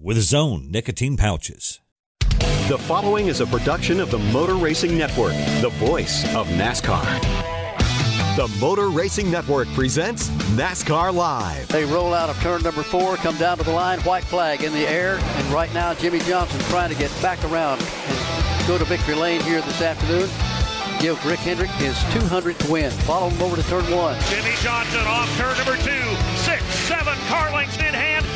with his own nicotine pouches. The following is a production of the Motor Racing Network, the voice of NASCAR. The Motor Racing Network presents NASCAR Live. They roll out of turn number four, come down to the line, white flag in the air, and right now Jimmie Johnson trying to get back around and go to victory lane here this afternoon. Give Rick Hendrick his 200th win. Follow him over to turn one. Jimmie Johnson off turn number two, six, seven car lengths in hand.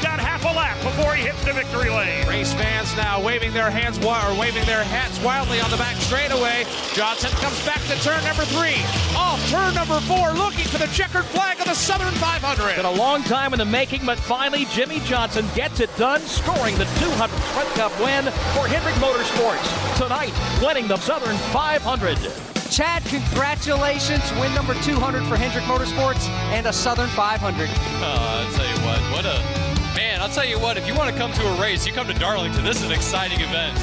He's got half a lap before he hits the victory lane. Race fans now waving their hands or waving their hats wildly on the back straightaway. Johnson comes back to turn number three. Off turn number four, looking for the checkered flag of the Southern 500. Been a long time in the making, but finally Jimmie Johnson gets it done, scoring the 200 Sprint Cup win for Hendrick Motorsports. Tonight, winning the Southern 500. Chad, congratulations. Win number 200 for Hendrick Motorsports and a Southern 500. Oh, I'll tell you what. What a. I'll tell you what. If you want to come to a race, you come to Darlington. This is an exciting event.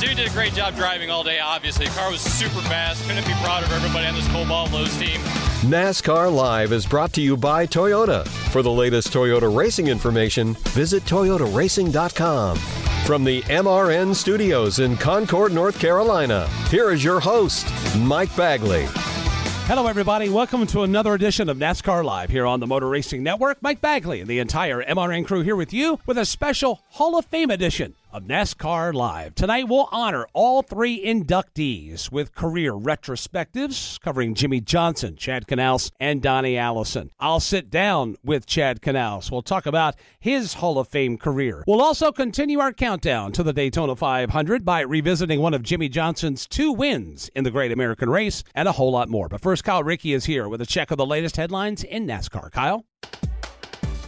Dude did a great job driving all day, obviously. The car was super fast. Couldn't be prouder of everybody on this Cobalt Lowe's team. NASCAR Live is brought to you by Toyota. For the latest Toyota racing information, visit toyotaracing.com. From the MRN studios in Concord, North Carolina, here is your host, Mike Bagley. Hello, everybody. Welcome to another edition of NASCAR Live here on the Motor Racing Network. Mike Bagley and the entire MRN crew here with you with a special Hall of Fame edition of NASCAR Live. Tonight, we'll honor all three inductees with career retrospectives covering Jimmie Johnson, Chad Knaus, and Donnie Allison. I'll sit down with Chad Knaus. We'll talk about his Hall of Fame career. We'll also continue our countdown to the Daytona 500 by revisiting one of Jimmie Johnson's two wins in the Great American Race and a whole lot more. But first, Kyle Rickey is here with a check of the latest headlines in NASCAR. Kyle?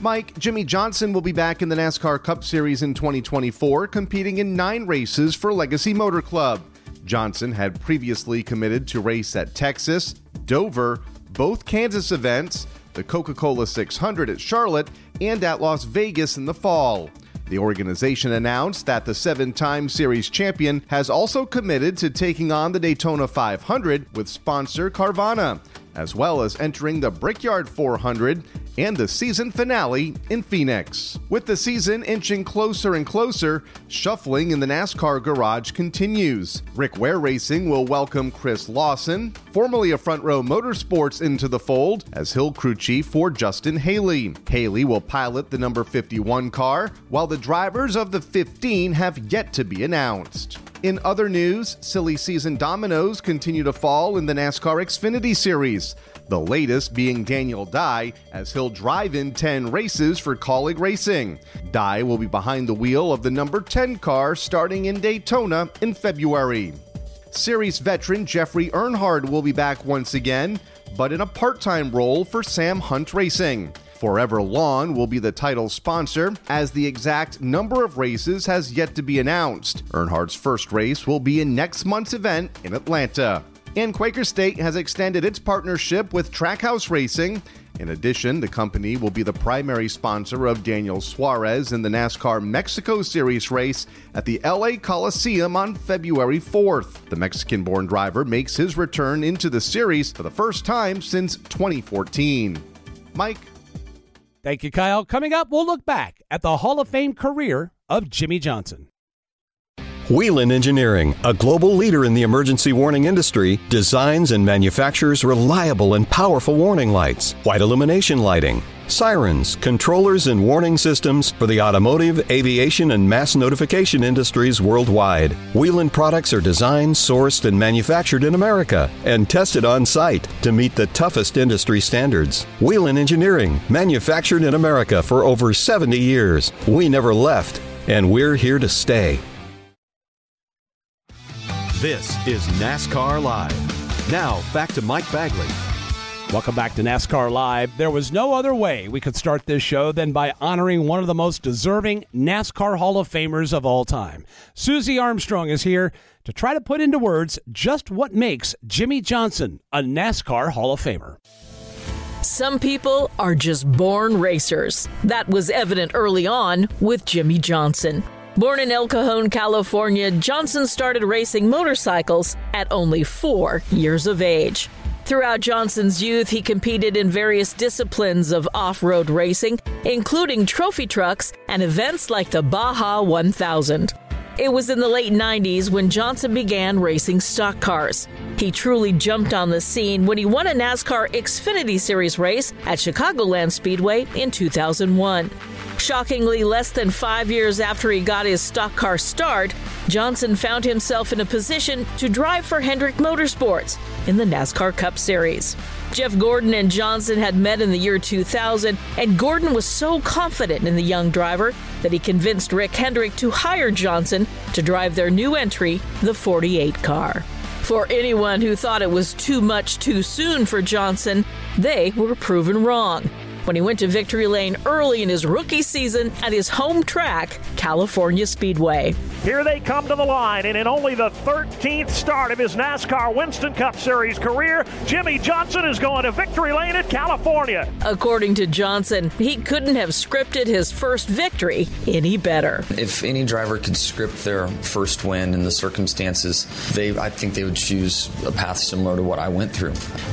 Mike, Jimmie Johnson will be back in the NASCAR Cup Series in 2024, competing in nine races for Legacy Motor Club. Johnson had previously committed to race at Texas, Dover, both Kansas events, the Coca Cola 600 at Charlotte, and at Las Vegas in the fall. The organization announced that the seven time series champion has also committed to taking on the Daytona 500 with sponsor Carvana, as well as entering the Brickyard 400 and the season finale in Phoenix. With the season inching closer and closer, shuffling in the NASCAR garage continues. Rick Ware Racing will welcome Chris Lawson, formerly of Front Row Motorsports, into the fold as Hill crew chief for Justin Haley. Haley will pilot the number 51 car, while the drivers of the 15 have yet to be announced. In other news, silly season dominoes continue to fall in the NASCAR Xfinity Series. The latest being Daniel Dye, as he'll drive in 10 races for Kaulig Racing. Dye will be behind the wheel of the number 10 car starting in Daytona in February. Series veteran Jeffrey Earnhardt will be back once again, but in a part time role for Sam Hunt Racing. ForeverLawn will be the title sponsor, as the exact number of races has yet to be announced. Earnhardt's first race will be in next month's event in Atlanta. And Quaker State has extended its partnership with Trackhouse Racing. In addition, the company will be the primary sponsor of Daniel Suarez in the NASCAR Mexico Series race at the LA Coliseum on February 4th. The Mexican born driver makes his return into the series for the first time since 2014. Mike? Thank you, Kyle. Coming up, we'll look back at the Hall of Fame career of Jimmie Johnson. Whelen Engineering, a global leader in the emergency warning industry, designs and manufactures reliable and powerful warning lights, white illumination lighting, sirens, controllers, and warning systems for the automotive, aviation, and mass notification industries worldwide. Whelen products are designed, sourced, and manufactured in America and tested on site to meet the toughest industry standards. Whelen Engineering, manufactured in America for over 70 years. We never left, and we're here to stay. This is NASCAR Live. Now, back to Mike Bagley. Welcome back to NASCAR Live. There was no other way we could start this show than by honoring one of the most deserving NASCAR Hall of Famers of all time. Susie Armstrong is here to try to put into words just what makes Jimmie Johnson a NASCAR Hall of Famer. Some people are just born racers. That was evident early on with Jimmie Johnson. Born in El Cajon, California, Johnson started racing motorcycles at only four years of age. Throughout Johnson's youth, he competed in various disciplines of off road racing, including trophy trucks and events like the Baja 1000. It was in the late 90s when Johnson began racing stock cars. He truly jumped on the scene when he won a NASCAR Xfinity Series race at Chicagoland Speedway in 2001. Shockingly, less than five years after he got his stock car start, Johnson found himself in a position to drive for Hendrick Motorsports in the NASCAR Cup Series. Jeff Gordon and Johnson had met in the year 2000, and Gordon was so confident in the young driver that he convinced Rick Hendrick to hire Johnson to drive their new entry, the 48 car. For anyone who thought it was too much too soon for Johnson, they were proven wrong when he went to victory lane early in his rookie season at his home track, California Speedway. Here they come to the line, and in only the 13th start of his NASCAR Winston Cup Series career, Jimmie Johnson is going to victory lane at California. According to Johnson, he couldn't have scripted his first victory any better. If any driver could script their first win in the circumstances, they I think they would choose a path similar to what I went through.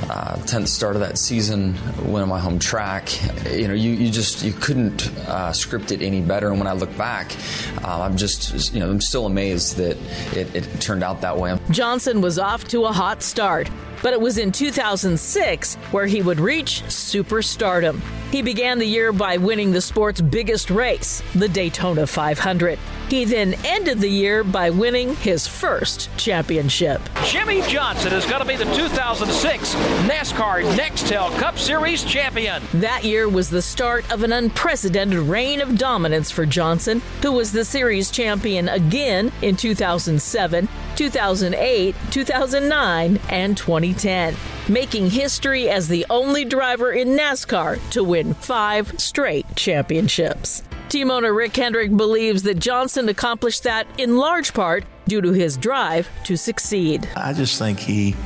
Uh, 10th start of that season, win on my home track. You know, you, you just you couldn't uh, script it any better. And when I look back, uh, I'm just you know I'm still amazed that it, it turned out that way. Johnson was off to a hot start, but it was in 2006 where he would reach superstardom. He began the year by winning the sport's biggest race, the Daytona 500. He then ended the year by winning his first championship. Jimmie Johnson is going to be the 2006 NASCAR Nextel Cup Series champion. That year was the start of an unprecedented reign of dominance for Johnson, who was the series champion again in 2007, 2008, 2009, and 2010, making history as the only driver in NASCAR to win five straight championships. Team owner Rick Hendrick believes that Johnson accomplished that in large part due to his drive to succeed. I just think he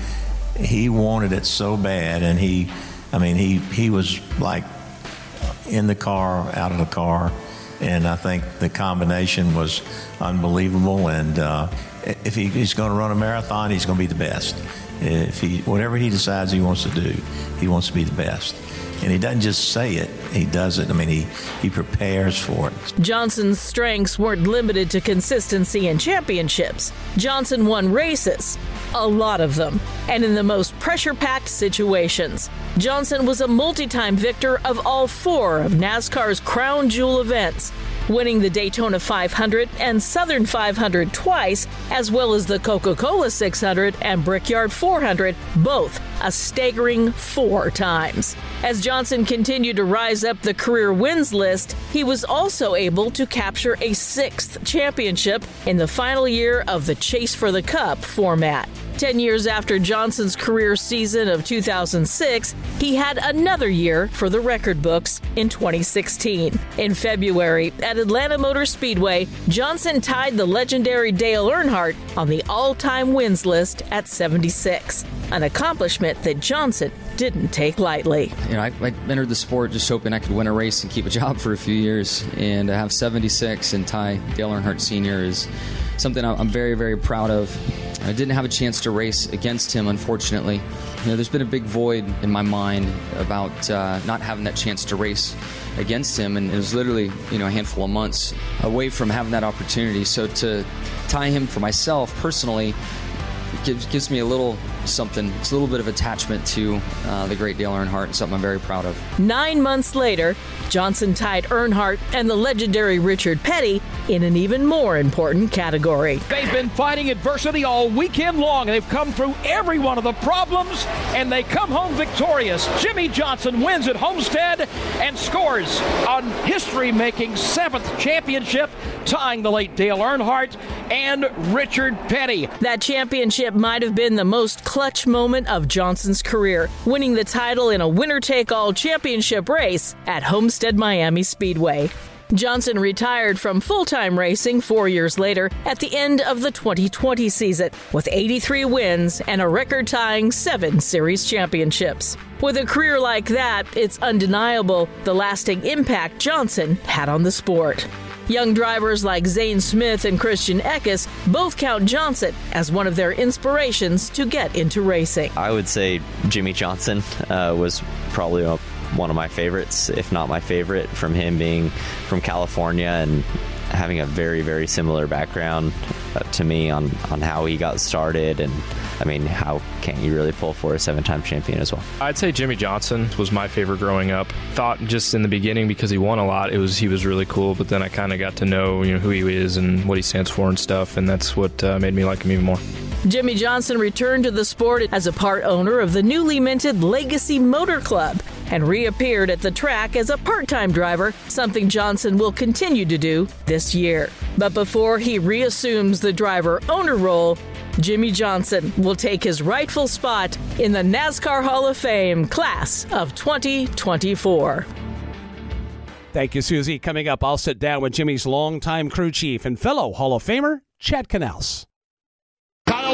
he wanted it so bad, and he, I mean, he he was like in the car, out of the car, and I think the combination was unbelievable. And uh, if he, he's going to run a marathon, he's going to be the best. If he whatever he decides he wants to do, he wants to be the best. And he doesn't just say it he does it. I mean he he prepares for it. Johnson's strengths weren't limited to consistency and championships. Johnson won races a lot of them and in the most pressure-packed situations. Johnson was a multi-time victor of all four of nascar's crown jewel events winning the Daytona 500 and Southern 500 twice, as well as the Coca Cola 600 and Brickyard 400, both a staggering four times. As Johnson continued to rise up the career wins list, he was also able to capture a sixth championship in the final year of the Chase for the Cup format. Ten years after Johnson's career season of 2006, he had another year for the record books in 2016. In February, at Atlanta Motor Speedway, Johnson tied the legendary Dale Earnhardt on the all time wins list at 76, an accomplishment that Johnson didn't take lightly. You know, I, I, entered the sport just hoping I could win a race and keep a job for a few years, and to have 76 and tie Dale Earnhardt Sr. is something I'm very, very proud of. I didn't have a chance to race against him, unfortunately. You know, there's been a big void in my mind about uh, not having that chance to race against him, and it was literally, you know, a handful of months away from having that opportunity. So to tie him for myself personally gives gives me a little something. It's a little bit of attachment to uh, the great Dale Earnhardt, and something I'm very proud of. Nine months later, Johnson tied Earnhardt and the legendary Richard Petty in an even more important category. They've been fighting adversity all weekend long. They've come through every one of the problems, and they come home victorious. Jimmie Johnson wins at Homestead and scores on history-making seventh championship, tying the late Dale Earnhardt and Richard Petty. That championship might have been the most clutch moment of Johnson's career, winning the title in a winner-take-all championship race at Homestead Miami Speedway. Johnson retired from full time racing four years later at the end of the 2020 season with 83 wins and a record tying seven series championships. With a career like that, it's undeniable the lasting impact Johnson had on the sport. Young drivers like Zane Smith and Christian Eckes both count Johnson as one of their inspirations to get into racing. I would say Jimmie Johnson uh, was probably a one of my favorites, if not my favorite, from him being from California and having a very, very similar background to me on, on how he got started. And I mean, how can't you really pull for a seven time champion as well? I'd say Jimmie Johnson was my favorite growing up. Thought just in the beginning because he won a lot, it was he was really cool. But then I kind of got to know you know who he is and what he stands for and stuff, and that's what uh, made me like him even more. Jimmie Johnson returned to the sport as a part owner of the newly minted Legacy Motor Club and reappeared at the track as a part time driver, something Johnson will continue to do this year. But before he reassumes the driver owner role, Jimmie Johnson will take his rightful spot in the NASCAR Hall of Fame class of 2024. Thank you, Susie. Coming up, I'll sit down with Jimmie's longtime crew chief and fellow Hall of Famer, Chad Knaus.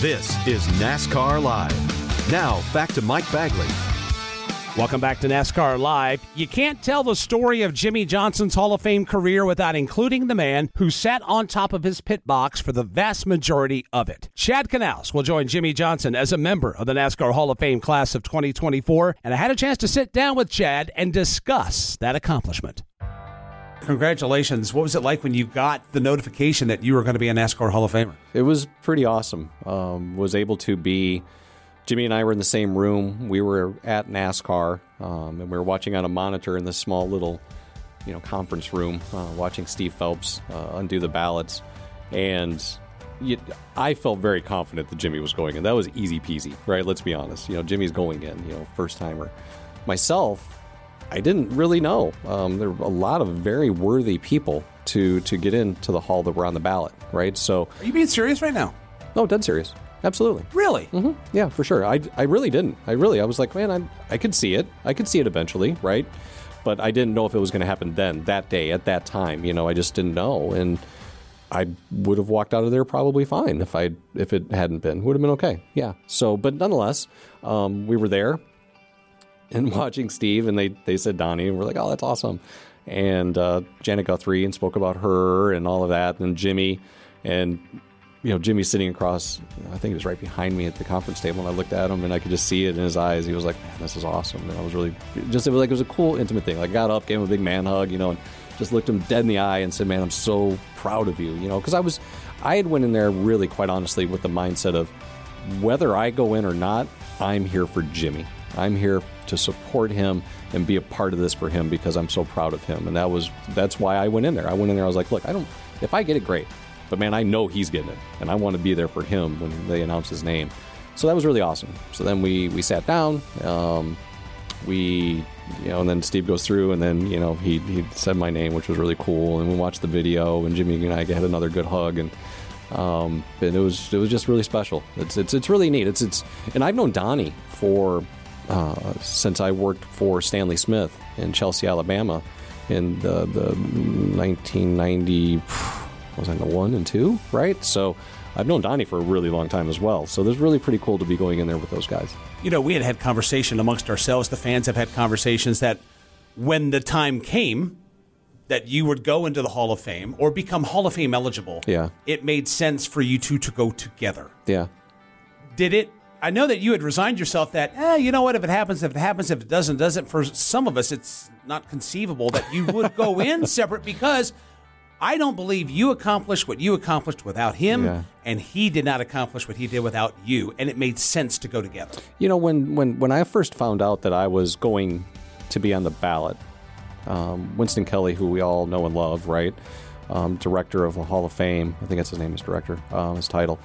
This is NASCAR Live. Now, back to Mike Bagley. Welcome back to NASCAR Live. You can't tell the story of Jimmie Johnson's Hall of Fame career without including the man who sat on top of his pit box for the vast majority of it. Chad Knaus will join Jimmie Johnson as a member of the NASCAR Hall of Fame class of 2024, and I had a chance to sit down with Chad and discuss that accomplishment. Congratulations. What was it like when you got the notification that you were going to be a NASCAR Hall of Famer? It was pretty awesome. Um, was able to be. Jimmie and I were in the same room. We were at NASCAR, um, and we were watching on a monitor in this small little, you know, conference room, uh, watching Steve Phelps uh, undo the ballots, and I felt very confident that Jimmie was going in. That was easy peasy, right? Let's be honest. You know, Jimmie's going in. You know, first timer. Myself, I didn't really know. Um, there were a lot of very worthy people to to get into the hall that were on the ballot, right? So, are you being serious right now? No, dead serious. Absolutely. Really? Mm-hmm. Yeah, for sure. I, I really didn't. I really I was like, man, I I could see it. I could see it eventually, right? But I didn't know if it was going to happen then, that day, at that time. You know, I just didn't know, and I would have walked out of there probably fine if I if it hadn't been. Would have been okay. Yeah. So, but nonetheless, um, we were there and watching Steve, and they they said Donnie, and we're like, oh, that's awesome. And uh, Janet Guthrie and spoke about her and all of that, and Jimmie, and you know Jimmie sitting across, I think he was right behind me at the conference table, and I looked at him, and I could just see it in his eyes. He was like, man, this is awesome, and I was really just it was like it was a cool intimate thing. Like I got up, gave him a big man hug, you know, and just looked him dead in the eye and said, man, I'm so proud of you, you know, because I was I had went in there really quite honestly with the mindset of whether I go in or not, I'm here for Jimmie. I'm here to support him and be a part of this for him because I'm so proud of him. And that was that's why I went in there. I went in there. I was like, look, I don't. If I get it, great. But man, I know he's getting it, and I want to be there for him when they announce his name. So that was really awesome. So then we we sat down. Um, we you know, and then Steve goes through, and then you know he he said my name, which was really cool. And we watched the video, and Jimmie and I had another good hug, and um, and it was it was just really special. It's it's it's really neat. It's it's and I've known Donnie for uh, since I worked for Stanley Smith in Chelsea, Alabama, in the, the 1990, was I in the one and two, right? So I've known Donnie for a really long time as well. So it's really pretty cool to be going in there with those guys. You know, we had had conversation amongst ourselves. The fans have had conversations that when the time came that you would go into the Hall of Fame or become Hall of Fame eligible, Yeah. it made sense for you two to go together. Yeah. Did it? I know that you had resigned yourself that, eh, you know what, if it happens, if it happens, if it doesn't, doesn't. For some of us, it's not conceivable that you would go in separate because I don't believe you accomplished what you accomplished without him, Yeah. and he did not accomplish what he did without you, and it made sense to go together. You know, when, when, when I first found out that I was going to be on the ballot, um, Winston Kelley, who we all know and love, right? Um, director of the Hall of Fame. I think that's his name, is director, um, his title.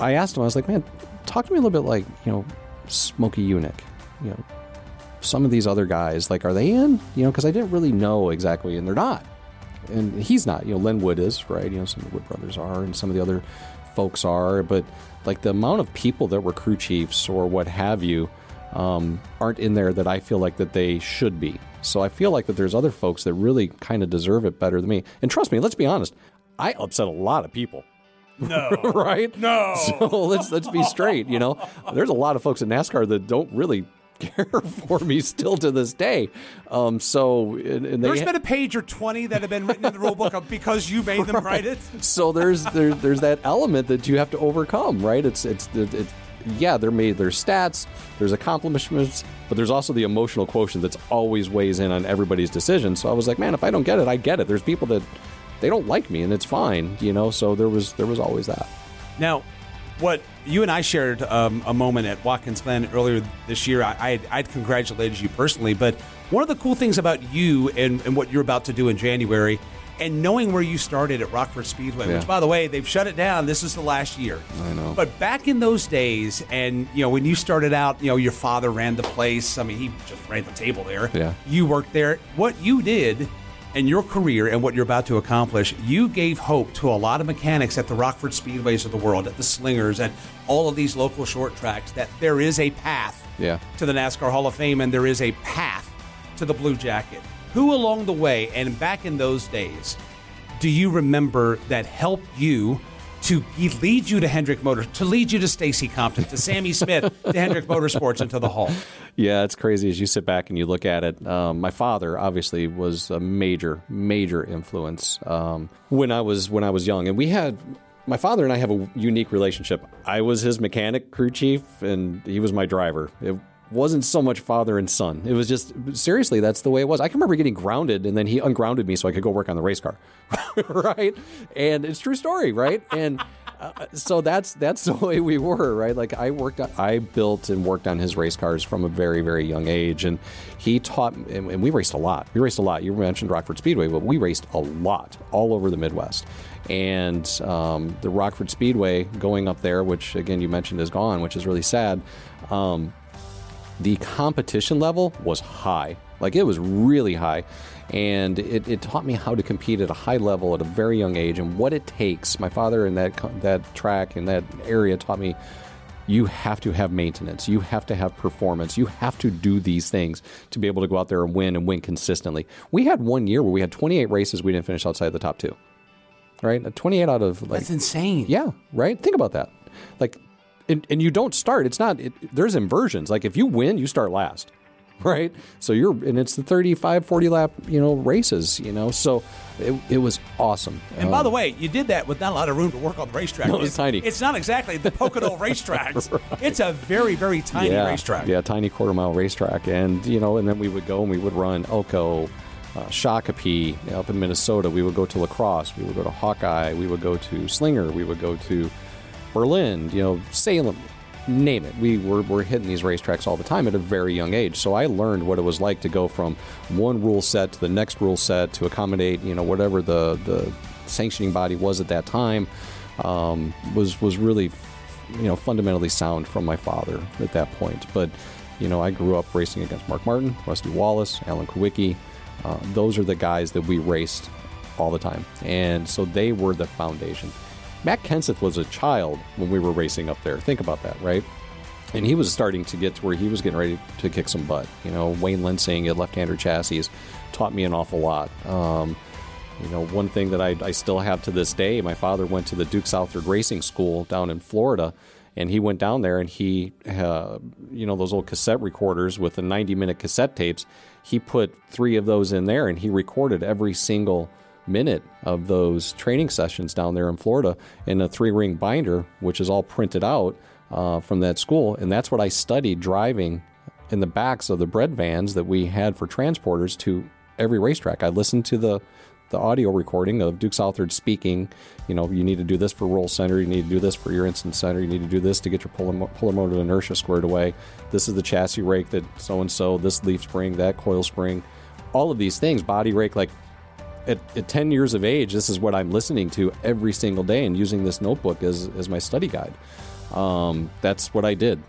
I asked him, I was like, man, talk to me a little bit like, you know, Smokey Yunick. You know, some of these other guys, like, are they in? You know, because I didn't really know exactly, and they're not. And he's not. You know, Len Wood is, right? You know, some of the Wood brothers are, and some of the other folks are. But, like, the amount of people that were crew chiefs or what have you um, aren't in there that I feel like that they should be. So I feel like that there's other folks that really kind of deserve it better than me. And trust me, let's be honest, I upset a lot of people. No. right? No. So let's let's be straight. You know, there's a lot of folks in NASCAR that don't really care for me still to this day. Um, so and, and There's been a page or 20 that have been written in the rule book because you made them write it. so there's there, there's that element that you have to overcome, right? It's it's it's yeah, they're made there's stats, there's accomplishments, but there's also the emotional quotient that's always weighs in on everybody's decision. So I was like, man, if I don't get it, I get it. There's people that they don't like me, and it's fine, you know. So there was there was always that. Now, what you and I shared um, a moment at Watkins Glen earlier this year, I, I'd, I'd congratulated you personally, but one of the cool things about you and, and what you're about to do in January, and knowing where you started at Rockford Speedway, Yeah. which by the way, they've shut it down. This is the last year. I know. But back in those days, and you know, when you started out, you know, your father ran the place. I mean, he just ran the table there. Yeah. You worked there. What you did in your career and what you're about to accomplish, you gave hope to a lot of mechanics at the Rockford Speedways of the world, at the Slingers, at all of these local short tracks, that there is a path Yeah. to the NASCAR Hall of Fame and there is a path to the Blue Jacket. Who along the way and back in those days do you remember that helped you to lead you to Hendrick Motors, to lead you to Stacy Compton, to Sammy Smith, to Hendrick Motorsports, and to the Hall? Yeah, it's crazy as you sit back and you look at it. Um, my father obviously was a major, major influence um, when I was when I was young, and we had my father and I have a unique relationship. I was his mechanic, crew chief, and he was my driver. It wasn't so much father and son. It was just seriously that's the way it was. I can remember getting grounded, and then he ungrounded me so I could go work on the race car, right? And it's true story, right? And so that's that's the way we were, right? Like I worked, on, I built and worked on his race cars from a very very young age, and he taught, and, and we raced a lot. We raced a lot. You mentioned Rockford Speedway, but we raced a lot all over the Midwest. And um, the Rockford Speedway going up there, which again you mentioned is gone, which is really sad. Um, the competition level was high. Like it was really high. And it, it taught me how to compete at a high level at a very young age and what it takes. My father in that, that track, in that area, taught me you have to have maintenance. You have to have performance. You have to do these things to be able to go out there and win and win consistently. We had one year where we had 28 races we didn't finish outside the top two. Right? Uh, 28 out of like. That's insane. Yeah, right? Think about that. Like, and, and you don't start. It's not, it, there's inversions. Like, if you win, you start last, right? So you're, and it's the 35, 40 lap, you know, races, you know? So it, it was awesome. And by Um, the way, you did that with not a lot of room to work on the racetrack. No, it's It's- tiny. It's not exactly the Pocono racetracks. It's a very, very tiny yeah, racetrack. Yeah, tiny quarter mile racetrack. And, you know, and then we would go and we would run Elko, uh, Shakopee up in Minnesota. We would go to La Crosse. We would go to Hawkeye. We would go to Slinger. We would go to Berlin, you know, Salem, name it. We were, were hitting these racetracks all the time at a very young age. So I learned what it was like to go from one rule set to the next rule set to accommodate, you know, whatever the, the sanctioning body was at that time. Um, was was really, you know, fundamentally sound from my father at that point. But, you know, I grew up racing against Mark Martin, Rusty Wallace, Alan Kulwicki. Uh, those are the guys that we raced all the time, and so they were the foundation. Matt Kenseth was a child when we were racing up there. Think about that, right? And he was starting to get to where he was getting ready to kick some butt. You know, Wayne Lensing at left-hander chassis taught me an awful lot. Um, You know, one thing that I, I still have to this day, my father went to the Duke Southard Racing School down in Florida, and he went down there and he, uh, you know, those old cassette recorders with the 90 minute cassette tapes, he put three of those in there and he recorded every single minute of those training sessions down there in Florida in a three ring binder, which is all printed out uh, from that school. And that's what I studied driving in the backs of the bread vans that we had for transporters to every racetrack. I listened to the the audio recording of Duke Southard speaking. You know, you need to do this for roll center. You need to do this for your instant center. You need to do this to get your polar, polar moment inertia squared away. This is the chassis rake that so and so. This leaf spring, that coil spring, all of these things. Body rake, like at, at 10 years of age, this is what I'm listening to every single day and using this notebook as, as my study guide. Um, that's what I did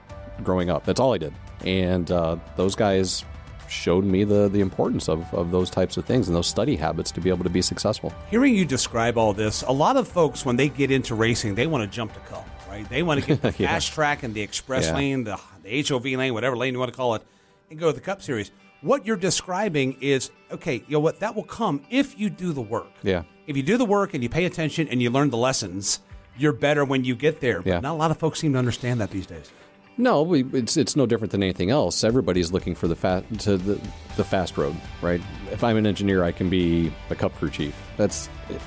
growing up. That's all I did. And uh, those guys showed me the, the importance of, of those types of things and those study habits to be able to be successful. Hearing you describe all this, a lot of folks, when they get into racing, they want to jump to Cup, right? They want to get the Yeah. fast track and the express Yeah. lane, the, the HOV lane, whatever lane you want to call it, and go to the Cup Series. What you're describing is okay, you know what? That will come if you do the work. Yeah. If you do the work and you pay attention and you learn the lessons, you're better when you get there. But Yeah. not a lot of folks seem to understand that these days. No, we, it's it's no different than anything else. Everybody's looking for the fast to the, the fast road, right? If I'm an engineer, I can be a cup crew chief. That's it,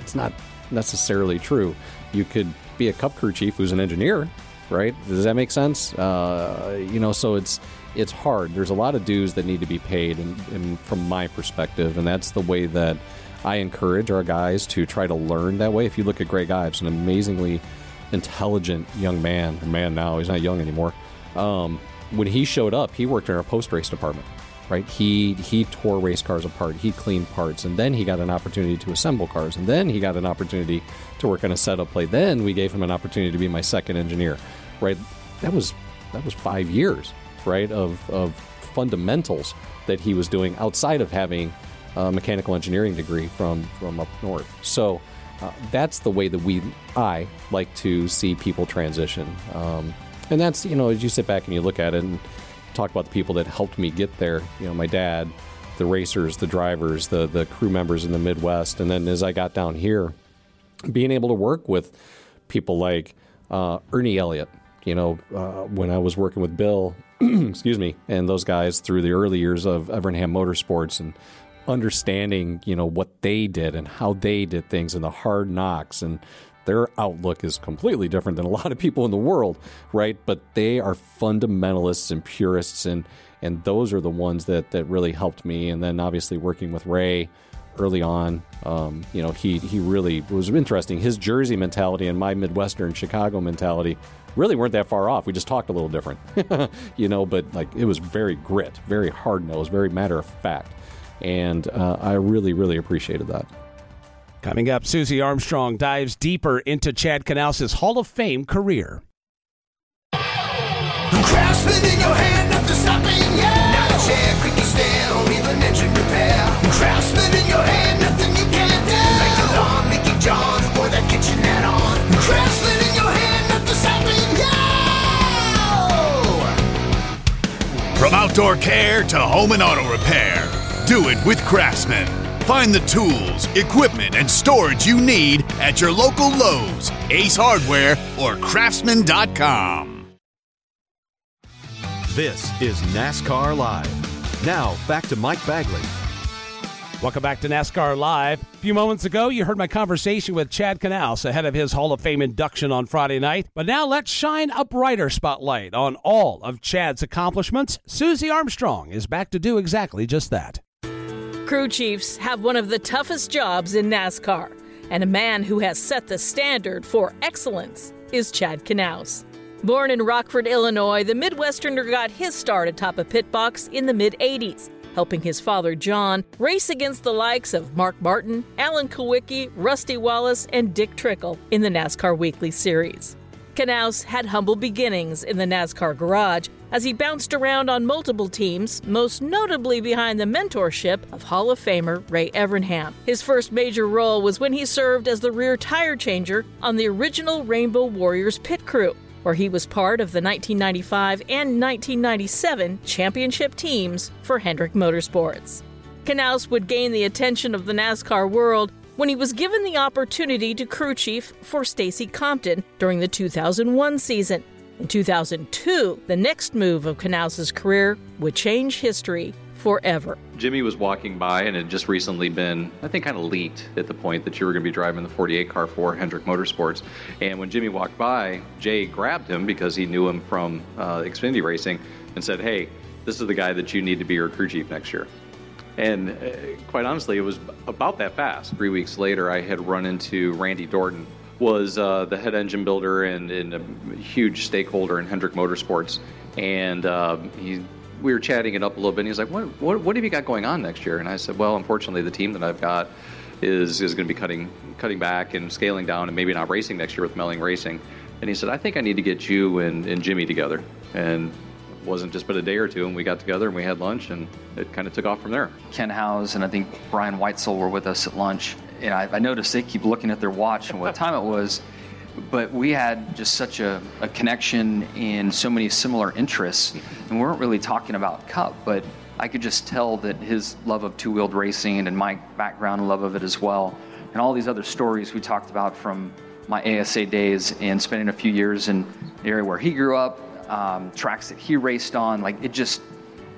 it's not necessarily true. You could be a cup crew chief who's an engineer, right? Does that make sense? Uh, you know, so it's it's hard. There's a lot of dues that need to be paid, and, and from my perspective, and that's the way that I encourage our guys to try to learn that way. If you look at Greg Ives, an amazingly intelligent young man, man now, he's not young anymore. Um, when he showed up, he worked in our post race department, right? He he tore race cars apart, he cleaned parts, and then he got an opportunity to assemble cars, and then he got an opportunity to work on a setup plate. Then we gave him an opportunity to be my second engineer, right? That was that was five years, right, of of fundamentals that he was doing outside of having a mechanical engineering degree from from up north. So uh, that's the way that we I like to see people transition. Um, and that's you know as you sit back and you look at it and talk about the people that helped me get there. You know, my dad, the racers, the drivers, the the crew members in the Midwest, and then as I got down here, being able to work with people like uh, Ernie Elliott. You know, uh, when I was working with Bill, excuse me, and those guys through the early years of Evernham Motorsports and understanding, you know, what they did and how they did things and the hard knocks and their outlook is completely different than a lot of people in the world, right? But they are fundamentalists and purists and and those are the ones that that really helped me. And then obviously working with Ray early on, um, you know, he he really was interesting. His Jersey mentality and my Midwestern Chicago mentality really weren't that far off. We just talked a little different, you know. But like it was very grit, very hard nosed, very matter of fact, and uh, I really really appreciated that. Coming up, Susie Armstrong dives deeper into Chad Knaus's Hall of Fame career. Craftsman in your hand, outdoor care to home and auto repair, do it with Craftsman. Find the tools, equipment, and storage you need at your local Lowe's, Ace Hardware, or Craftsman.com. This is NASCAR Live. Now, back to Mike Bagley. Welcome back to NASCAR Live. A few moments ago, you heard my conversation with Chad Knaus ahead of his Hall of Fame induction on Friday night. But now let's shine a brighter spotlight on all of Chad's accomplishments. Susie Armstrong is back to do exactly just that. Crew chiefs have one of the toughest jobs in NASCAR, and a man who has set the standard for excellence is Chad Knaus. Born in Rockford, Illinois, the Midwesterner got his start atop a pit box in the mid 80s, helping his father John race against the likes of Mark Martin, Alan Kulwicki, Rusty Wallace, and Dick Trickle in the NASCAR Weekly Series. Knaus had humble beginnings in the NASCAR garage as he bounced around on multiple teams, most notably behind the mentorship of Hall of Famer Ray Evernham. His first major role was when he served as the rear tire changer on the original Rainbow Warriors pit crew, where he was part of the 1995 and 1997 championship teams for Hendrick Motorsports. Knaus would gain the attention of the NASCAR world when he was given the opportunity to crew chief for Stacy Compton during the 2001 season. In 2002, the next move of Knaus's career would change history forever. Jimmie was walking by and had just recently been, I think, kind of leaked at the point that you were going to be driving the 48 car for Hendrick Motorsports. And when Jimmie walked by, Jay grabbed him because he knew him from uh, Xfinity Racing and said, Hey, this is the guy that you need to be your crew chief next year. And uh, quite honestly, it was about that fast. Three weeks later, I had run into Randy Dorton, was uh, the head engine builder and, and, a huge stakeholder in Hendrick Motorsports, and uh, he. We were chatting it up a little bit, and he's like, what, what, what have you got going on next year?" And I said, "Well, unfortunately, the team that I've got is is going to be cutting cutting back and scaling down, and maybe not racing next year with Melling Racing." And he said, "I think I need to get you and, and Jimmie together." And wasn't just but a day or two, and we got together and we had lunch, and it kind of took off from there. Ken Howes and I think Brian Whitesell were with us at lunch, and I, I noticed they keep looking at their watch and what time it was. But we had just such a, a connection and so many similar interests, and we weren't really talking about Cup, but I could just tell that his love of two-wheeled racing and my background and love of it as well, and all these other stories we talked about from my ASA days and spending a few years in the area where he grew up, um, tracks that he raced on. Like it just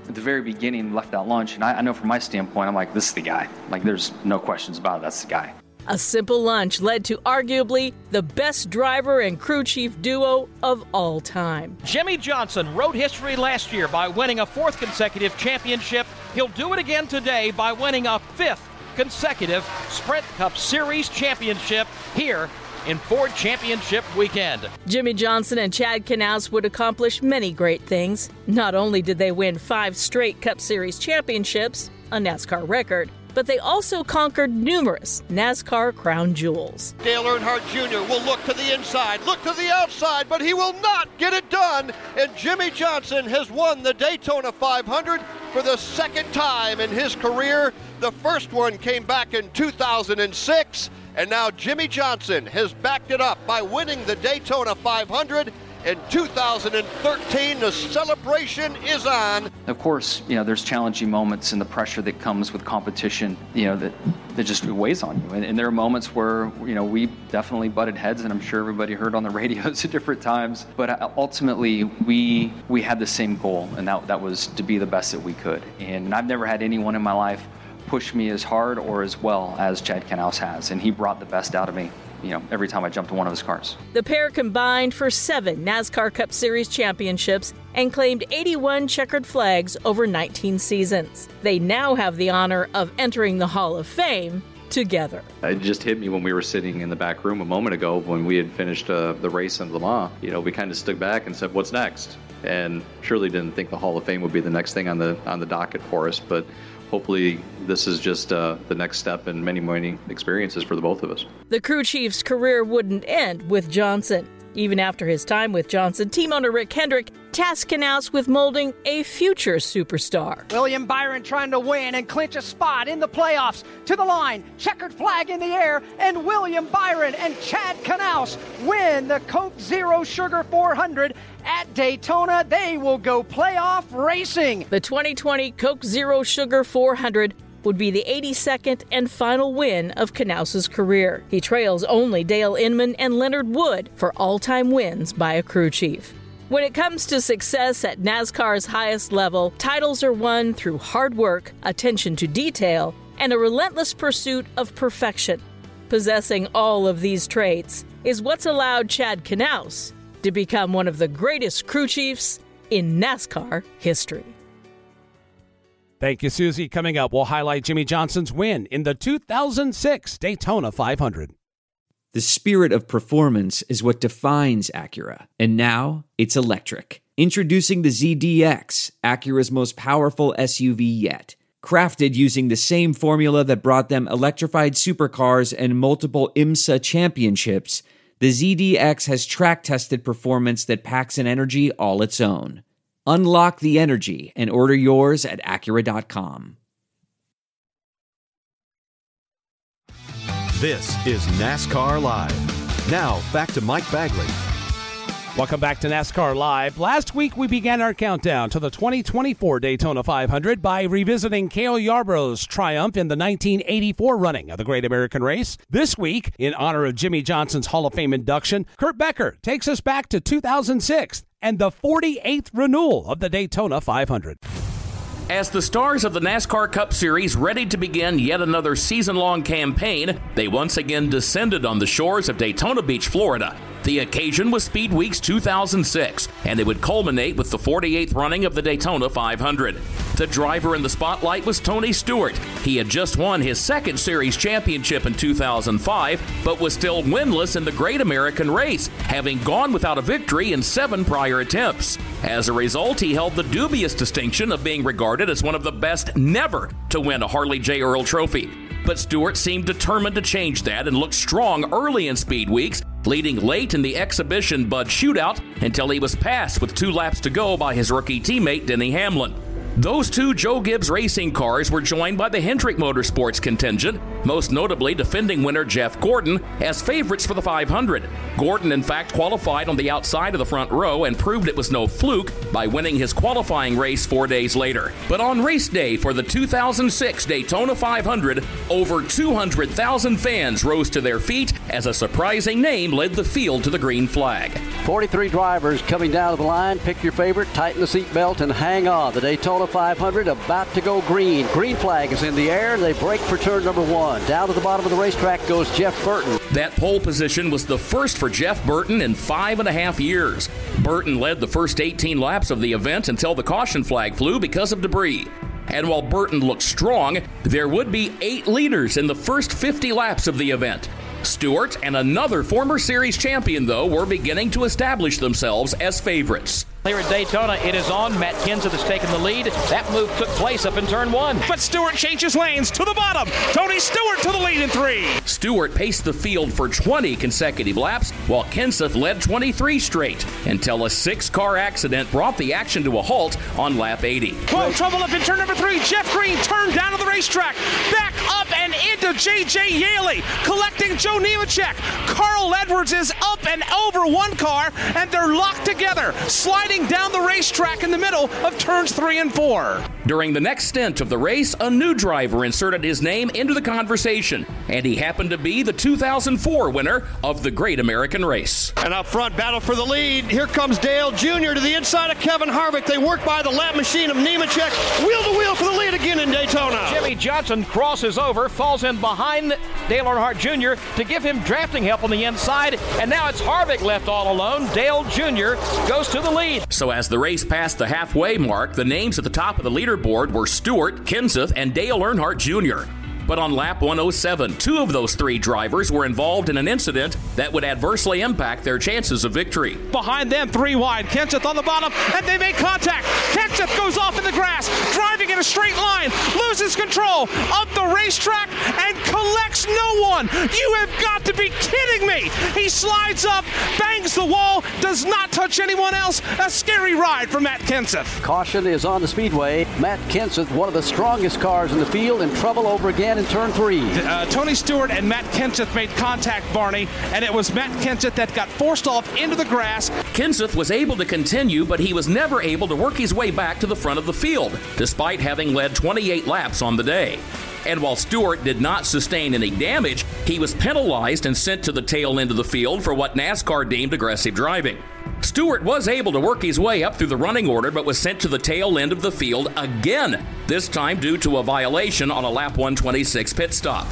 at the very beginning left out lunch, and I, I know from my standpoint, I'm like, this is the guy. Like there's no questions about it. That's the guy. A simple lunch led to arguably the best driver and crew chief duo of all time. Jimmie Johnson wrote history last year by winning a fourth consecutive championship. He'll do it again today by winning a fifth consecutive Sprint Cup Series championship here in Ford Championship weekend. Jimmie Johnson and Chad Knaus would accomplish many great things. Not only did they win five straight Cup Series championships, a NASCAR record, but they also conquered numerous NASCAR crown jewels. Dale Earnhardt Jr. will look to the inside, look to the outside, but he will not get it done. And Jimmie Johnson has won the Daytona 500 for the second time in his career. The first one came back in 2006. And now Jimmie Johnson has backed it up by winning the Daytona 500 in 2013. The celebration is on. Of course, you know, there's challenging moments and the pressure that comes with competition, you know, that, that just weighs on you. And, and there are moments where, you know, we definitely butted heads, and I'm sure everybody heard on the radios at different times. But uh, ultimately, we we had the same goal, and that, that was to be the best that we could. And I've never had anyone in my life push me as hard or as well as Chad Knaus has, and he brought the best out of me. You know, every time I jumped in one of his cars. The pair combined for seven NASCAR Cup Series championships and claimed 81 checkered flags over 19 seasons. They now have the honor of entering the Hall of Fame together. It just hit me when we were sitting in the back room a moment ago when we had finished uh, the race in Le Mans. You know, we kind of stood back and said, "What's next?" And surely didn't think the Hall of Fame would be the next thing on the on the docket for us, but hopefully this is just uh, the next step in many, many experiences for the both of us. The crew chief's career wouldn't end with Johnson. Even after his time with Johnson, team owner Rick Hendrick tasked Knaus with molding a future superstar. William Byron trying to win and clinch a spot in the playoffs. To the line, checkered flag in the air, and William Byron and Chad Knaus win the Coke Zero Sugar 400 at Daytona. They will go playoff racing. The 2020 Coke Zero Sugar 400 would be the 82nd and final win of Knaus's career. He trails only Dale Inman and Leonard Wood for all-time wins by a crew chief. When it comes to success at NASCAR's highest level, titles are won through hard work, attention to detail, and a relentless pursuit of perfection. Possessing all of these traits is what's allowed Chad Knaus to become one of the greatest crew chiefs in NASCAR history. Thank you, Susie. Coming up, we'll highlight Jimmie Johnson's win in the 2006 Daytona 500. The spirit of performance is what defines Acura, and now it's electric. Introducing the ZDX, Acura's most powerful SUV yet. Crafted using the same formula that brought them electrified supercars and multiple IMSA championships, the ZDX has track tested performance that packs an energy all its own. Unlock the energy and order yours at Acura.com. This is NASCAR Live. Now, back to Mike Bagley. Welcome back to NASCAR Live. Last week, we began our countdown to the 2024 Daytona 500 by revisiting Cale Yarborough's triumph in the 1984 running of the Great American Race. This week, in honor of Jimmie Johnson's Hall of Fame induction, Kurt Becker takes us back to 2006 and the 48th renewal of the Daytona 500. As the stars of the NASCAR Cup Series ready to begin yet another season long campaign, they once again descended on the shores of Daytona Beach, Florida. The occasion was Speed Weeks 2006, and it would culminate with the 48th running of the Daytona 500. The driver in the spotlight was Tony Stewart. He had just won his second series championship in 2005, but was still winless in the Great American Race, having gone without a victory in seven prior attempts. As a result, he held the dubious distinction of being regarded as one of the best never to win a Harley J. Earl trophy. But Stewart seemed determined to change that and looked strong early in Speed Weeks, leading late in the exhibition Bud shootout until he was passed with two laps to go by his rookie teammate Denny Hamlin. Those two Joe Gibbs racing cars were joined by the Hendrick Motorsports contingent, most notably defending winner Jeff Gordon, as favorites for the 500. Gordon, in fact, qualified on the outside of the front row and proved it was no fluke by winning his qualifying race four days later. But on race day for the 2006 Daytona 500, over 200,000 fans rose to their feet as a surprising name led the field to the green flag. 43 drivers coming down the line. Pick your favorite, tighten the seatbelt, and hang on. The Daytona 500 about to go green. Green flag is in the air. They break for turn number one. Down to the bottom of the racetrack goes Jeff Burton. That pole position was the first for Jeff Burton in five and a half years. Burton led the first 18 laps of the event until the caution flag flew because of debris. And while Burton looked strong, there would be eight leaders in the first 50 laps of the event. Stewart and another former series champion, though, were beginning to establish themselves as favorites. Here at Daytona, it is on. Matt Kenseth has taken the lead. That move took place up in turn one. But Stewart changes lanes to the bottom. Tony Stewart to the lead in three. Stewart paced the field for 20 consecutive laps, while Kenseth led 23 straight until a six car accident brought the action to a halt on lap 80. Whoa, trouble up in turn number three. Jeff Green turned down to the racetrack. Back up and into J.J. Yeley, collecting Joe Nemechek. Carl Edwards is up and over one car, and they're locked together, sliding down the racetrack in the middle of turns three and four. During the next stint of the race, a new driver inserted his name into the conversation, and he happened to be the 2004 winner of the Great American Race. And up front, battle for the lead. Here comes Dale Jr. to the inside of Kevin Harvick. They work by the lap machine of Nemechek. Wheel to wheel for the lead again in Daytona. Jimmie Johnson crosses over, falls in behind Dale Earnhardt Jr. to give him drafting help on the inside, and now it's Harvick left all alone. Dale Jr. goes to the lead. So as the race passed the halfway mark, the names at the top of the leaderboard were Stewart, Kenseth, and Dale Earnhardt Jr. But on lap 107, two of those three drivers were involved in an incident that would adversely impact their chances of victory. Behind them, three wide. Kenseth on the bottom, and they make contact. Kenseth goes off in the grass, driving in a straight line, loses control up the racetrack, and collects no one. You have got to be kidding me. He slides up, bangs the wall, does not touch anyone else. A scary ride for Matt Kenseth. Caution is on the speedway. Matt Kenseth, one of the strongest cars in the field, in trouble over again in turn three. Uh, Tony Stewart and Matt Kenseth made contact, Barney, and it was Matt Kenseth that got forced off into the grass. Kenseth was able to continue, but he was never able to work his way back to the front of the field, despite having led 28 laps on the day. And while Stewart did not sustain any damage, he was penalized and sent to the tail end of the field for what NASCAR deemed aggressive driving. Stewart was able to work his way up through the running order, but was sent to the tail end of the field again, this time due to a violation on a lap 126 pit stop.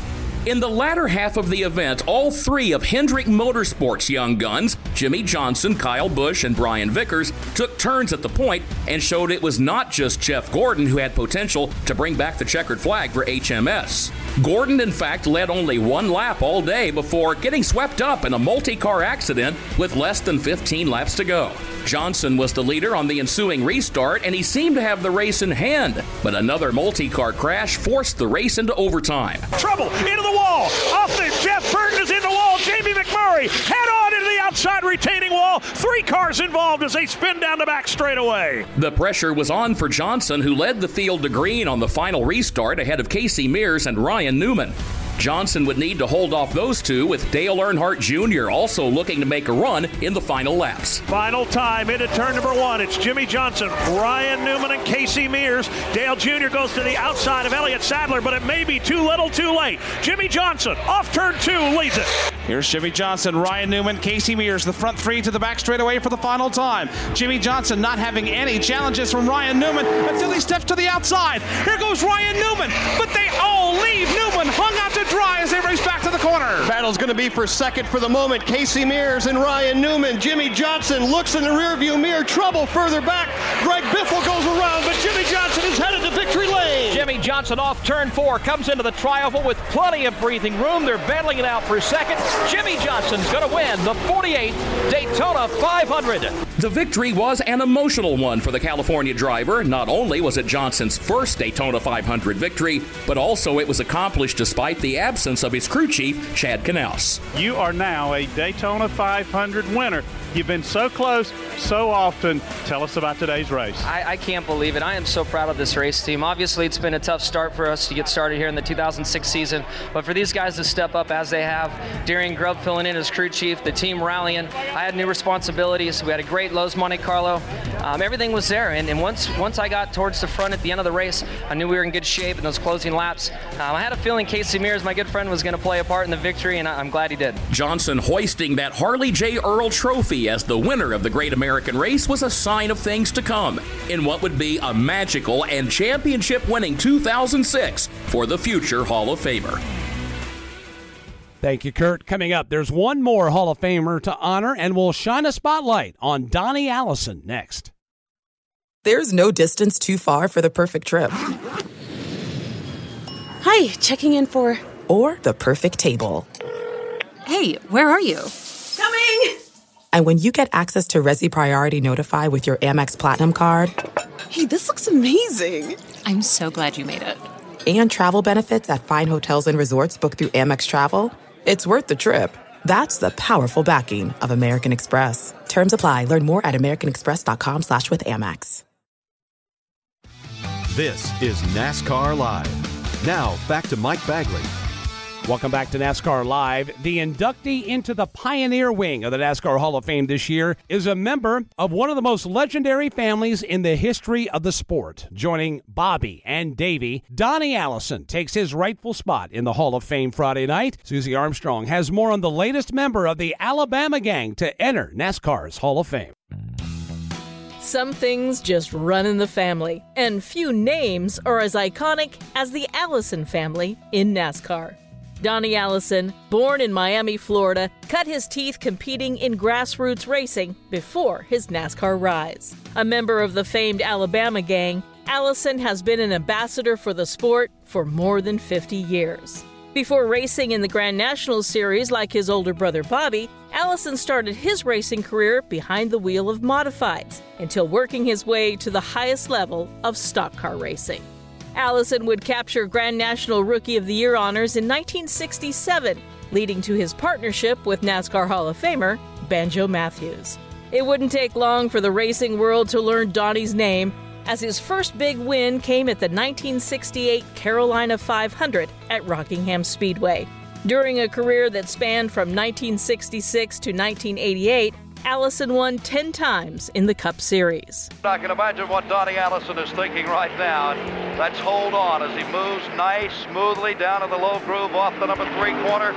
In the latter half of the event, all three of Hendrick Motorsports' young guns, Jimmie Johnson, Kyle Busch, and Brian Vickers, took turns at the point and showed it was not just Jeff Gordon who had potential to bring back the checkered flag for HMS. Gordon, in fact, led only one lap all day before getting swept up in a multi car accident with less than 15 laps to go. Johnson was the leader on the ensuing restart, and he seemed to have the race in hand, but another multi car crash forced the race into overtime. Trouble into the wall. Off the Jeff Burton is in the wall. Jamie McMurray head on into the outside retaining wall. Three cars involved as they spin down the back straightaway. The pressure was on for Johnson, who led the field to green on the final restart ahead of Casey Mears and Ryan Newman. Johnson would need to hold off those two, with Dale Earnhardt Jr. also looking to make a run in the final laps. Final time into turn number one. It's Jimmie Johnson, Ryan Newman, and Casey Mears. Dale Jr. goes to the outside of Elliott Sadler, but it may be too little too late. Jimmie Johnson off turn two leads it. Here's Jimmie Johnson, Ryan Newman, Casey Mears, the front three to the back straightaway for the final time. Jimmie Johnson not having any challenges from Ryan Newman until he steps to the outside. Here goes Ryan Newman, but they all leave Newman hung out to dry as they race back to the corner. Battle's going to be for second for the moment. Casey Mears and Ryan Newman. Jimmie Johnson looks in the rearview mirror. Trouble further back. Greg Biffle goes Jimmie Johnson is headed to victory lane. Jimmie Johnson off turn four comes into the trioval with plenty of breathing room. They're battling it out for second. Jimmie Johnson's going to win the 48th Daytona 500. The victory was an emotional one for the California driver. Not only was it Johnson's first Daytona 500 victory, but also it was accomplished despite the absence of his crew chief, Chad Knaus. You are now a Daytona 500 winner. You've been so close so often. Tell us about today's race. I, I, can't believe it. I am so proud of this race team. Obviously, it's been a tough start for us to get started here in the 2006 season, but for these guys to step up as they have, Darian Grubb filling in as crew chief, the team rallying. I had new responsibilities. We had a great Lowe's Monte Carlo. Um, everything was there, and, and, once once I got towards the front at the end of the race, I knew we were in good shape in those closing laps. Um, I had a feeling Casey Mears, my good friend, was going to play a part in the victory, and I, I'm glad he did. Johnson hoisting that Harley J. Earl Trophy as the winner of the Great American Race was a sign of things to come in what would be a magical and championship winning 2006 for the future Hall of Famer. Thank you, Kurt. Coming up, there's one more Hall of Famer to honor, and we'll shine a spotlight on Donnie Allison next. There's no distance too far for the perfect trip. Hi, checking in for. Or the perfect table. Hey, where are you? Coming! And when you get access to Resy Priority Notify with your Amex Platinum card. Hey, this looks amazing! I'm so glad you made it. And travel benefits at fine hotels and resorts booked through Amex Travel. It's worth the trip. That's the powerful backing of American Express. Terms apply. Learn more at americanexpress.com slash with Amex. This is NASCAR Live. Now, back to Mike Bagley. Welcome back to NASCAR Live. The inductee into the Pioneer Wing of the NASCAR Hall of Fame this year is a member of one of the most legendary families in the history of the sport. Joining Bobby and Davey, Donnie Allison takes his rightful spot in the Hall of Fame Friday night. Susie Armstrong has more on the latest member of the Alabama gang to enter NASCAR's Hall of Fame. Some things just run in the family, and few names are as iconic as the Allison family in NASCAR. Donnie Allison, born in Miami, Florida, cut his teeth competing in grassroots racing before his NASCAR rise. A member of the famed Alabama gang, Allison has been an ambassador for the sport for more than 50 years. Before racing in the Grand National Series like his older brother Bobby, Allison started his racing career behind the wheel of modifieds until working his way to the highest level of stock car racing. Allison would capture Grand National Rookie of the Year honors in 1967, leading to his partnership with NASCAR Hall of Famer Banjo Matthews. It wouldn't take long for the racing world to learn Donnie's name, as his first big win came at the 1968 Carolina 500 at Rockingham Speedway. During a career that spanned from 1966 to 1988, Allison won 10 times in the Cup Series. I can imagine what Donnie Allison is thinking right now. Let's hold on as he moves nice, smoothly down to the low groove off the number three corner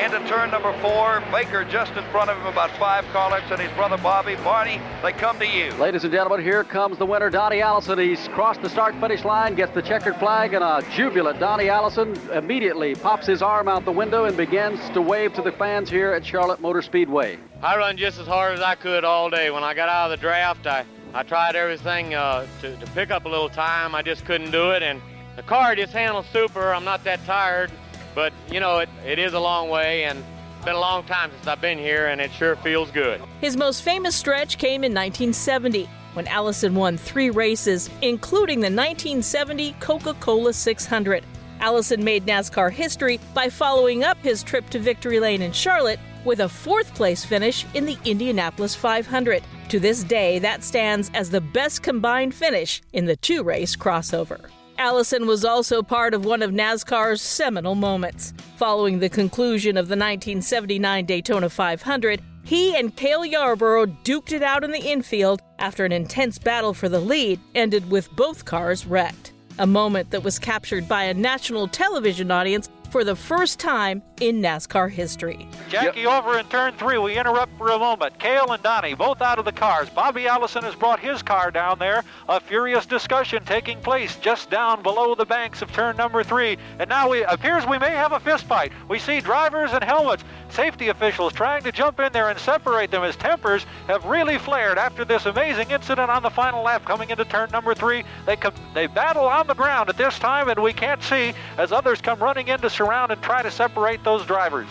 into turn number four. Baker just in front of him, about five car lengths, and his brother Bobby. Barney, they come to you. Ladies and gentlemen, here comes the winner, Donnie Allison. He's crossed the start finish line, gets the checkered flag, and a jubilant Donnie Allison immediately pops his arm out the window and begins to wave to the fans here at Charlotte Motor Speedway. I run just as hard as I could all day. When I got out of the draft, I, I tried everything uh, to, to pick up a little time. I just couldn't do it. And the car just handles super. I'm not that tired. But, you know, it, it is a long way. And it's been a long time since I've been here, and it sure feels good. His most famous stretch came in 1970 when Allison won three races, including the 1970 Coca Cola 600. Allison made NASCAR history by following up his trip to Victory Lane in Charlotte with a fourth place finish in the Indianapolis 500. To this day, that stands as the best combined finish in the two race crossover. Allison was also part of one of NASCAR's seminal moments. Following the conclusion of the 1979 Daytona 500, he and Cale Yarborough duked it out in the infield after an intense battle for the lead ended with both cars wrecked. A moment that was captured by a national television audience for the first time in NASCAR history. Jackie yep. over in turn three. We interrupt for a moment. Cale and Donnie both out of the cars. Bobby Allison has brought his car down there. A furious discussion taking place just down below the banks of turn number three. And now it appears we may have a fist fight. We see drivers and helmets. Safety officials trying to jump in there and separate them as tempers have really flared after this amazing incident on the final lap coming into turn number three. They come, they battle on the ground at this time, and we can't see as others come running in to surround and try to separate those drivers.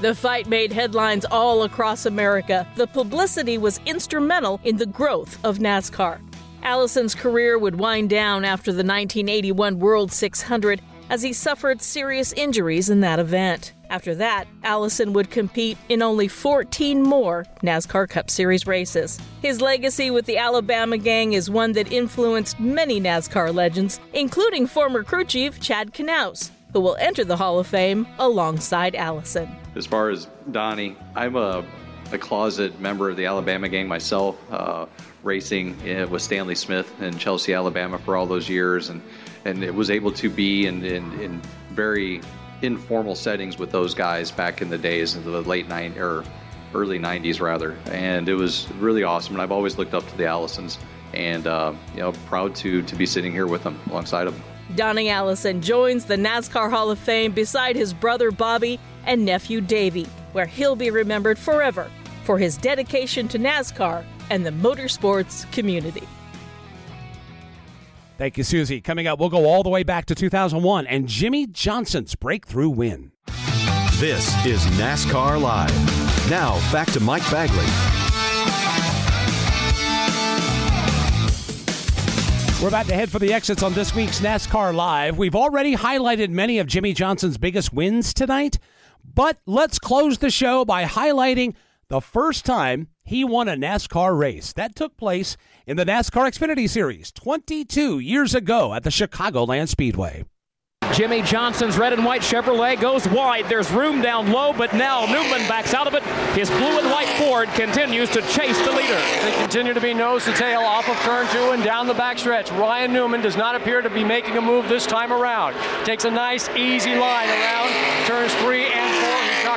The fight made headlines all across America. The publicity was instrumental in the growth of NASCAR. Allison's career would wind down after the 1981 World 600 as he suffered serious injuries in that event. After that, Allison would compete in only 14 more NASCAR Cup Series races. His legacy with the Alabama gang is one that influenced many NASCAR legends, including former crew chief Chad Knaus, who will enter the Hall of Fame alongside Allison. As far as Donnie, I'm a, a closet member of the Alabama gang myself, uh, racing uh, with Stanley Smith in Chelsea, Alabama for all those years, and, and it was able to be in, in, in very informal settings with those guys back in the days in the late 90s or early 90s rather. And it was really awesome. And i've always looked up to the allisons. And uh, you know proud to to be sitting here with them alongside them donnie allison joins the nascar hall of fame beside his brother bobby and nephew davey where he'll be remembered forever for his dedication to nascar and the motorsports community Thank you, Susie. Coming up, we'll go all the way back to 2001 and Jimmie Johnson's breakthrough win. This is NASCAR Live. Now, back to Mike Bagley. We're about to head for the exits on this week's NASCAR Live. We've already highlighted many of Jimmie Johnson's biggest wins tonight, but let's close the show by highlighting the first time he won a NASCAR race. That took place in the NASCAR Xfinity Series 22 years ago at the Chicagoland Speedway. Jimmie Johnson's red and white Chevrolet goes wide. There's room down low, but now Newman backs out of it. His blue and white Ford continues to chase the leader. They continue to be nose to tail off of turn two and down the backstretch. Ryan Newman does not appear to be making a move this time around. Takes a nice, easy line around turns three and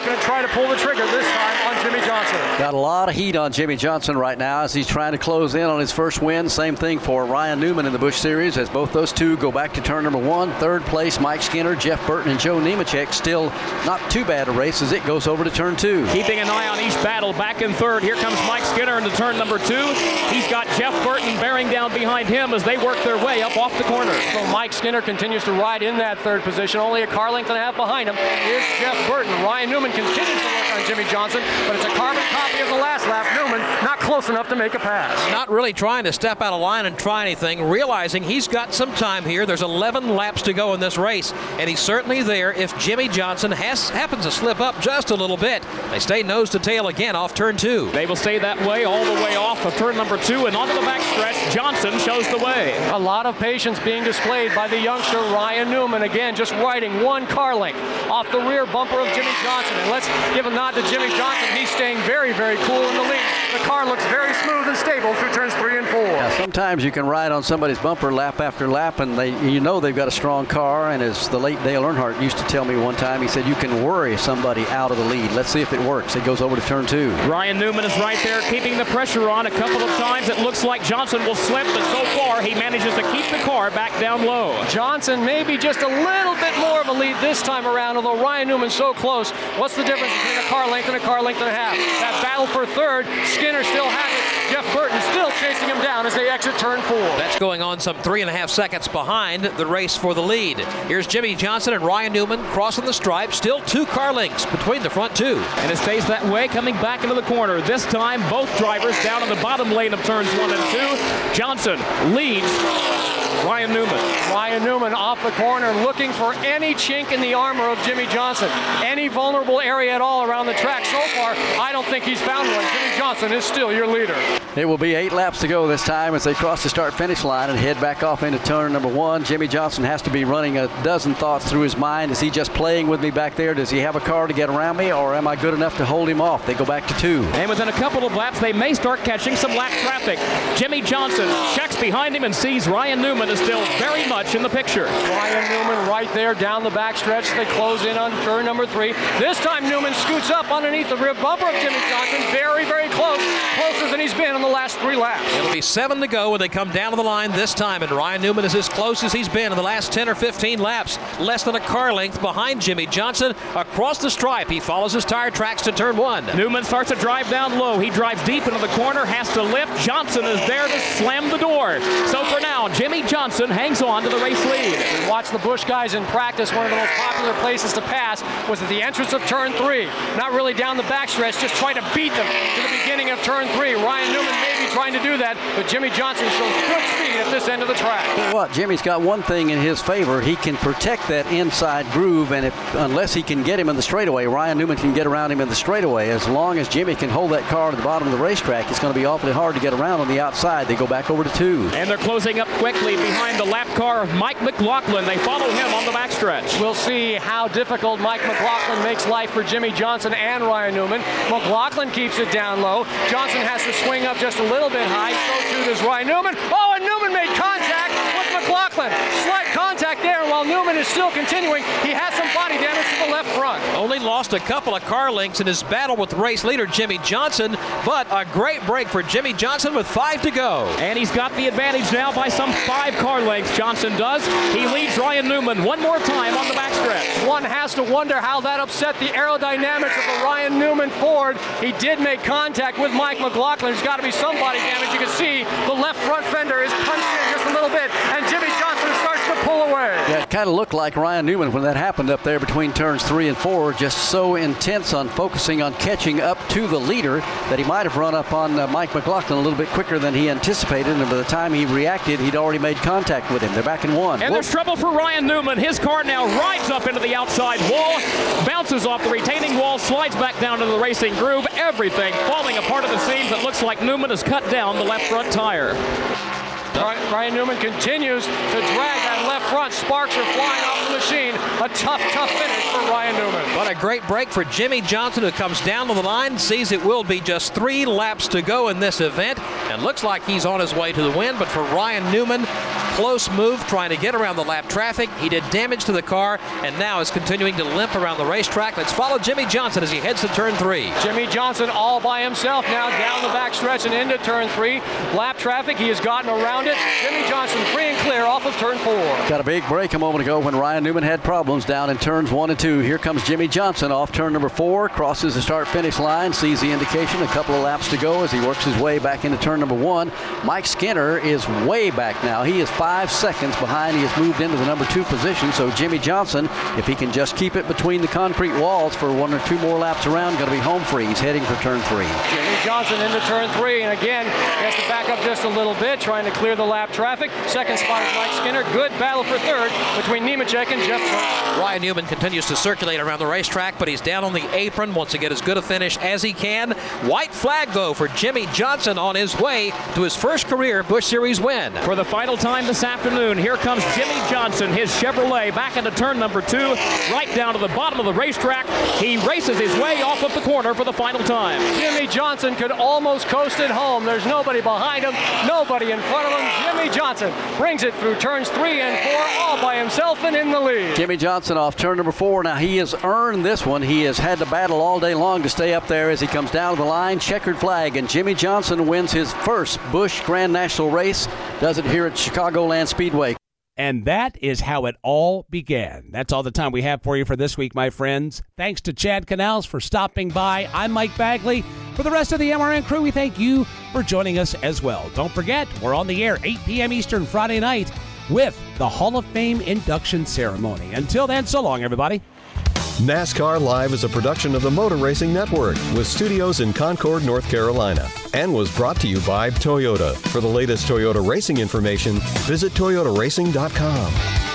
going to try to pull the trigger this time on Jimmie Johnson. Got a lot of heat on Jimmie Johnson right now as he's trying to close in on his first win. Same thing for Ryan Newman in the Busch Series as both those two go back to turn number one. Third place, Mike Skinner, Jeff Burton, and Joe Nemechek. Still not too bad a race as it goes over to turn two. Keeping an eye on each battle. Back in third. Here comes Mike Skinner into turn number two. He's got Jeff Burton bearing down behind him as they work their way up off the corner. So Mike Skinner continues to ride in that third position, only a car length and a half behind him is Jeff Burton. Ryan Newman continues to work on Jimmie Johnson, but it's a carbon copy of the last lap. Newman not close enough to make a pass. Not really trying to step out of line and try anything, realizing he's got some time here. There's 11 laps to go in this race, and he's certainly there if Jimmie Johnson has happens to slip up just a little bit. They stay nose to tail again off turn two. They will stay that way all the way off of turn number two and onto the backstretch. Johnson shows the way. A lot of patience being displayed by the youngster Ryan Newman. Again, just riding one car length off the rear bumper of Jimmie Johnson. And let's give a nod to Jimmie Johnson. He's staying very, very cool in the lead. The car looks very smooth and stable through turns three and four. Yeah, sometimes you can ride on somebody's bumper lap after lap, and they you know they've got a strong car. And as the late Dale Earnhardt used to tell me one time, he said you can worry somebody out of the lead. Let's see if it works. It goes over to turn two. Ryan Newman is right there, keeping the pressure on. A couple of times it looks like Johnson will slip, but so far he manages to keep the car back down low. Johnson maybe just a little bit more of a lead this time around, although Ryan Newman's so close. What's the difference between a car length and a car length and a half? That battle for third, Skinner still has it. Jeff Burton still chasing him down as they exit turn four. That's going on some three and a half seconds behind the race for the lead. Here's Jimmie Johnson and Ryan Newman crossing the stripe. Still two car lengths between the front two. And it stays that way coming back into the corner. This time, both drivers down in the bottom lane of turns one and two. Johnson leads Ryan Newman. Ryan Newman off the corner looking for any chink in the armor of Jimmie Johnson, any vulnerable area at all around the track. So far, I don't think he's found one. Jimmie Johnson is still your leader. It will be eight laps to go this time as they cross the start finish line and head back off into turn number one. Jimmie Johnson has to be running a dozen thoughts through his mind. Is he just playing with me back there? Does he have a car to get around me, or am I good enough to hold him off? They go back to two. And within a couple of laps, they may start catching some lap traffic. Jimmie Johnson checks behind him and sees Ryan Newman is still very much in the picture. Ryan Newman right there down the backstretch. They close in on turn number three. This time Newman scoots up underneath the rear bumper of Jimmie Johnson. Very, very close. Closer than he's been in the last three laps. It'll be seven to go when they come down to the line this time, and Ryan Newman is as close as he's been in the last 10 or 15 laps. Less than a car length behind Jimmie Johnson. Across the stripe, he follows his tire tracks to turn one. Newman starts to drive down low. He drives deep into the corner, has to lift. Johnson is there to slam the door. So for now, Jimmie Johnson hangs on to the race lead. We watched the Busch guys in practice. One of the most popular places to pass was at the entrance of turn three. Not really down the backstretch, just try to beat them to the beginning of turn three. Ryan Newman may be trying to do that, but Jimmie Johnson shows good speed at this end of the track. What Jimmie's got one thing in his favor. He can protect that inside groove, and if unless he can get him in the straightaway, Ryan Newman can get around him in the straightaway. As long as Jimmie can hold that car to the bottom of the racetrack, it's going to be awfully hard to get around on the outside. They go back over to two. And they're closing up quickly behind the lap car of Mike McLaughlin. They follow him on the backstretch. We'll see how difficult Mike McLaughlin makes life for Jimmie Johnson and Ryan Newman. McLaughlin keeps it down low. Johnson has to swing up just a little bit high. So too does Ryan Newman. Oh, and Newman made contact with McLaughlin. Slight contact there, and while Newman is still continuing, he has some body damage to the left front. Only lost a couple of car lengths in his battle with race leader Jimmie Johnson, but a great break for Jimmie Johnson with five to go. And he's got the advantage now by some five car lengths. Johnson does. He leads Ryan Newman one more time on the backstretch. One has to wonder how that upset the aerodynamics of the Ryan Newman Ford. He did make contact with Mike McLaughlin. There's got to be some body damage. You can see the left front fender is punched in just a little bit, and Jimmie Johnson starts to pull away. Yeah, it kind of looked like Ryan Newman when that happened up there between turns three and four, just so intense on focusing on catching up to the leader that he might have run up on uh, Mike McLaughlin a little bit quicker than he anticipated. And by the time he reacted, he'd already made contact with him. They're back in one. And there's trouble for Ryan Newman. His car now rides up into the outside wall, bounces off the retaining wall, slides back down into the racing groove. Everything falling apart at the seams. It looks like Newman has cut down the left front tire. Ryan Newman continues to drag that left front. Sparks are flying off machine. A tough, tough finish for Ryan Newman. What a great break for Jimmie Johnson, who comes down to the line, sees it will be just three laps to go in this event, and looks like he's on his way to the win. But for Ryan Newman, close move trying to get around the lap traffic. He did damage to the car and now is continuing to limp around the racetrack. Let's follow Jimmie Johnson as he heads to turn three. Jimmie Johnson all by himself now down the backstretch and into turn three. Lap traffic, he has gotten around it. Jimmie Johnson free and clear off of turn four. Got a big break a moment ago when Ryan Newman had problems down in turns one and two. Here comes Jimmie Johnson off turn number four, crosses the start finish line, sees the indication, a couple of laps to go as he works his way back into turn number one. Mike Skinner is way back now. He is five seconds behind. He has moved into the number two position. So Jimmie Johnson, if he can just keep it between the concrete walls for one or two more laps around, going to be home free. He's heading for turn three. Jimmie Johnson into turn three, and again, has to back up just a little bit, trying to clear the lap traffic. Second spot is Mike Skinner. Good battle for third between Nemechek and Jeff Ryan Newman continues to circulate around the racetrack, but he's down on the apron, wants to get as good a finish as he can. White flag, though, for Jimmie Johnson on his way to his first career Busch Series win. For the final time this afternoon, here comes Jimmie Johnson, his Chevrolet, back into turn number two, right down to the bottom of the racetrack. He races his way off of the corner for the final time. Jimmie Johnson could almost coast it home. There's nobody behind him, nobody in front of him. Jimmie Johnson brings it through turns three and four all by himself and in the lead. Jimmie Johnson off turn number four. Now he has earned this one. He has had to battle all day long to stay up there as he comes down the line. Checkered flag, and Jimmie Johnson wins his first Busch Grand National race. Does it here at Chicagoland Speedway. And that is how it all began. That's all the time we have for you for this week, my friends. Thanks to Chad Knaus for stopping by. I'm Mike Bagley. For the rest of the MRN crew, we thank you for joining us as well. Don't forget, we're on the air 8 p.m. Eastern Friday night with the Hall of Fame induction ceremony. Until then, so long, everybody. NASCAR Live is a production of the Motor Racing Network with studios in Concord, North Carolina, and was brought to you by Toyota. For the latest Toyota racing information, visit toyotaracing.com.